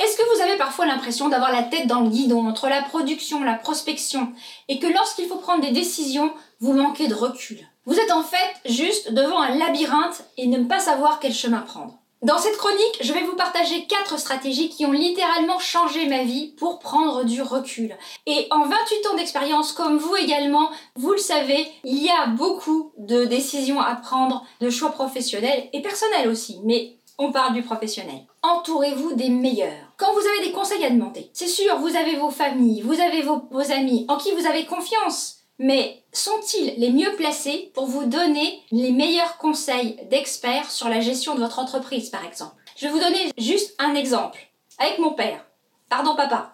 Est-ce que vous avez parfois l'impression d'avoir la tête dans le guidon entre la production, la prospection, et que lorsqu'il faut prendre des décisions, vous manquez de recul? Vous êtes en fait juste devant un labyrinthe et ne pas savoir quel chemin prendre. Dans cette chronique, je vais vous partager quatre stratégies qui ont littéralement changé ma vie pour prendre du recul. Et en 28 ans d'expérience, comme vous également, vous le savez, il y a beaucoup de décisions à prendre, de choix professionnels et personnels aussi. Mais on parle du professionnel. Entourez-vous des meilleurs. Quand vous avez des conseils à demander, c'est sûr, vous avez vos familles, vous avez vos, amis en qui vous avez confiance. Mais sont-ils les mieux placés pour vous donner les meilleurs conseils d'experts sur la gestion de votre entreprise, par exemple? Je vais vous donner juste un exemple. Avec mon père. Pardon, papa.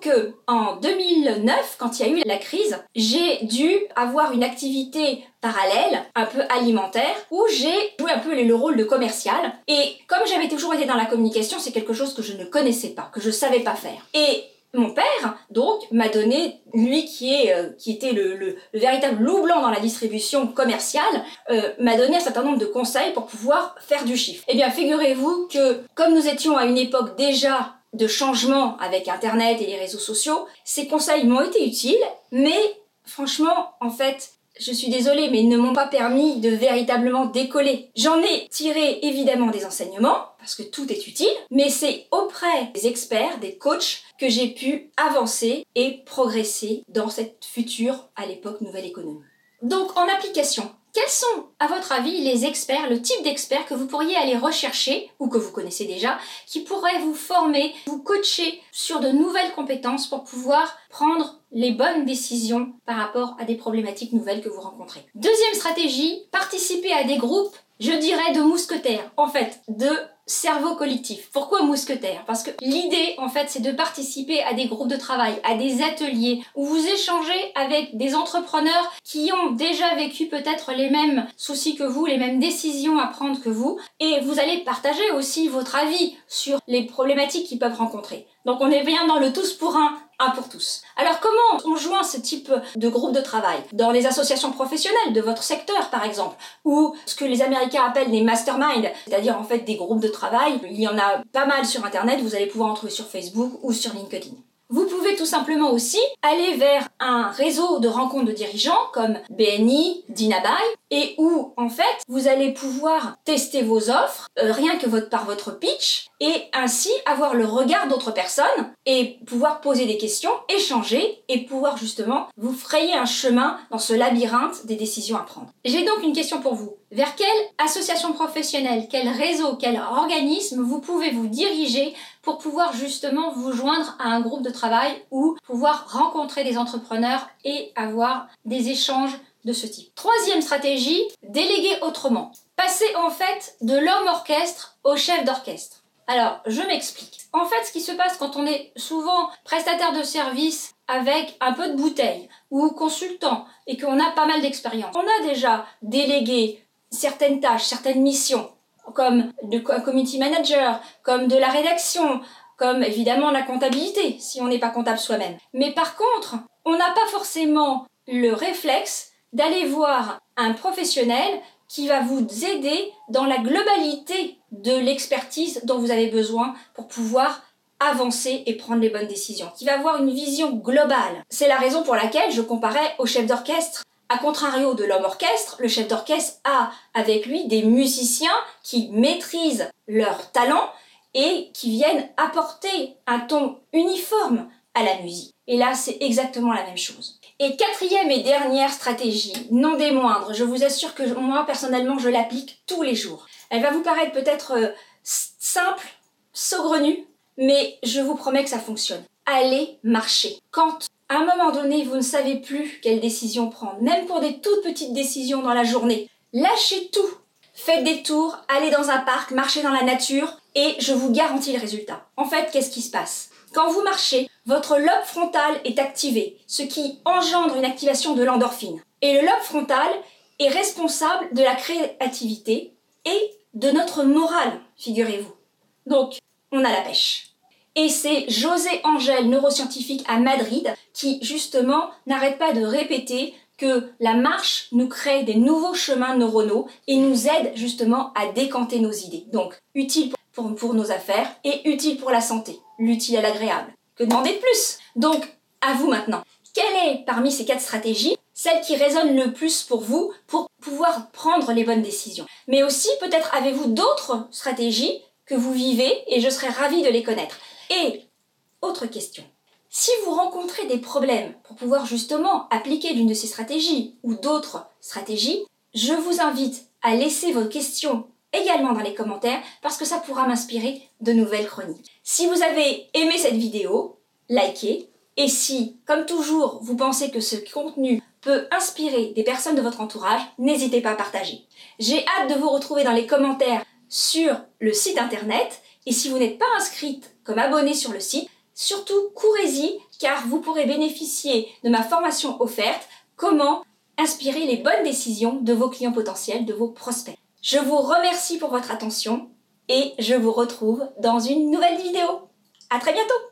Figurez-vous que en 2009, quand il y a eu la crise, j'ai dû avoir une activité parallèle, un peu alimentaire, où j'ai joué un peu le rôle de commercial. Et comme j'avais toujours été dans la communication, c'est quelque chose que je ne connaissais pas, que je savais pas faire. Et mon père, donc, m'a donné, lui qui, est, euh, qui était le, le, véritable loup blanc dans la distribution commerciale, euh, m'a donné un certain nombre de conseils pour pouvoir faire du chiffre. Eh bien, figurez-vous que comme nous étions à une époque déjà de changement avec Internet et les réseaux sociaux, ces conseils m'ont été utiles, mais franchement, en fait, je suis désolée, mais ils ne m'ont pas permis de véritablement décoller. J'en ai tiré évidemment des enseignements, parce que tout est utile, mais c'est auprès des experts, des coachs, que j'ai pu avancer et progresser dans cette future, à l'époque, nouvelle économie. Donc, en application, quels sont, à votre avis, les experts, le type d'experts que vous pourriez aller rechercher, ou que vous connaissez déjà, qui pourraient vous former, vous coacher sur de nouvelles compétences pour pouvoir prendre les bonnes décisions par rapport à des problématiques nouvelles que vous rencontrez? Deuxième stratégie, participer à des groupes, je dirais, de mousquetaires. En fait, de cerveau collectif. Pourquoi mousquetaire? Parce que l'idée, en fait, c'est de participer à des groupes de travail, à des ateliers où vous échangez avec des entrepreneurs qui ont déjà vécu peut-être les mêmes soucis que vous, les mêmes décisions à prendre que vous, et vous allez partager aussi votre avis sur les problématiques qu'ils peuvent rencontrer. Donc on est bien dans le tous pour un, un pour tous. Alors comment on joint ce type de groupe de travail Dans les associations professionnelles de votre secteur par exemple, ou ce que les Américains appellent des masterminds, c'est-à-dire en fait des groupes de travail? Il y en a pas mal sur Internet, vous allez pouvoir en trouver sur Facebook ou sur LinkedIn. Vous pouvez tout simplement aussi aller vers un réseau de rencontres de dirigeants comme BNI, Dinabai, et où en fait vous allez pouvoir tester vos offres euh, rien que votre, par votre pitch et ainsi avoir le regard d'autres personnes et pouvoir poser des questions, échanger et pouvoir justement vous frayer un chemin dans ce labyrinthe des décisions à prendre. J'ai donc une question pour vous. Vers quelle association professionnelle, quel réseau, quel organisme vous pouvez vous diriger pour pouvoir justement vous joindre à un groupe de travail ou pouvoir rencontrer des entrepreneurs et avoir des échanges de ce type? Troisième stratégie, déléguer autrement. Passer en fait de l'homme orchestre au chef d'orchestre. Alors, je m'explique. En fait, ce qui se passe quand on est souvent prestataire de service avec un peu de bouteille ou consultant et qu'on a pas mal d'expérience, on a déjà délégué certaines tâches, certaines missions, comme de community manager, comme de la rédaction, comme évidemment la comptabilité, si on n'est pas comptable soi-même. Mais par contre, on n'a pas forcément le réflexe d'aller voir un professionnel qui va vous aider dans la globalité de l'expertise dont vous avez besoin pour pouvoir avancer et prendre les bonnes décisions, qui va avoir une vision globale. C'est la raison pour laquelle je comparais au chef d'orchestre. A contrario de l'homme orchestre, le chef d'orchestre a avec lui des musiciens qui maîtrisent leur talent et qui viennent apporter un ton uniforme à la musique. Et là, c'est exactement la même chose. Et quatrième et dernière stratégie, non des moindres, je vous assure que moi personnellement je l'applique tous les jours. Elle va vous paraître peut-être euh, simple, saugrenue, mais je vous promets que ça fonctionne. Allez marcher. Quand à un moment donné, vous ne savez plus quelle décision prendre, même pour des toutes petites décisions dans la journée. Lâchez tout. Faites des tours, allez dans un parc, marchez dans la nature et je vous garantis le résultat. En fait, qu'est-ce qui se passe? Quand vous marchez, votre lobe frontal est activé, ce qui engendre une activation de l'endorphine. Et le lobe frontal est responsable de la créativité et de notre morale, figurez-vous. Donc, on a la pêche. Et c'est José Angel, neuroscientifique à Madrid, qui justement n'arrête pas de répéter que la marche nous crée des nouveaux chemins neuronaux et nous aide justement à décanter nos idées. Donc, utile pour, nos affaires et utile pour la santé. L'utile à l'agréable. Que demander de plus? Donc, à vous maintenant. Quelle est, parmi ces quatre stratégies, celle qui résonne le plus pour vous pour pouvoir prendre les bonnes décisions? Mais aussi, peut-être avez-vous d'autres stratégies que vous vivez et je serais ravie de les connaître. Et, autre question. Si vous rencontrez des problèmes pour pouvoir justement appliquer l'une de ces stratégies ou d'autres stratégies, je vous invite à laisser vos questions également dans les commentaires parce que ça pourra m'inspirer de nouvelles chroniques. Si vous avez aimé cette vidéo, likez. Et si, comme toujours, vous pensez que ce contenu peut inspirer des personnes de votre entourage, n'hésitez pas à partager. J'ai hâte de vous retrouver dans les commentaires sur le site internet. Et si vous n'êtes pas inscrite comme abonné sur le site, surtout courez-y car vous pourrez bénéficier de ma formation offerte Comment inspirer les bonnes décisions de vos clients potentiels, de vos prospects. Je vous remercie pour votre attention et je vous retrouve dans une nouvelle vidéo. À très bientôt!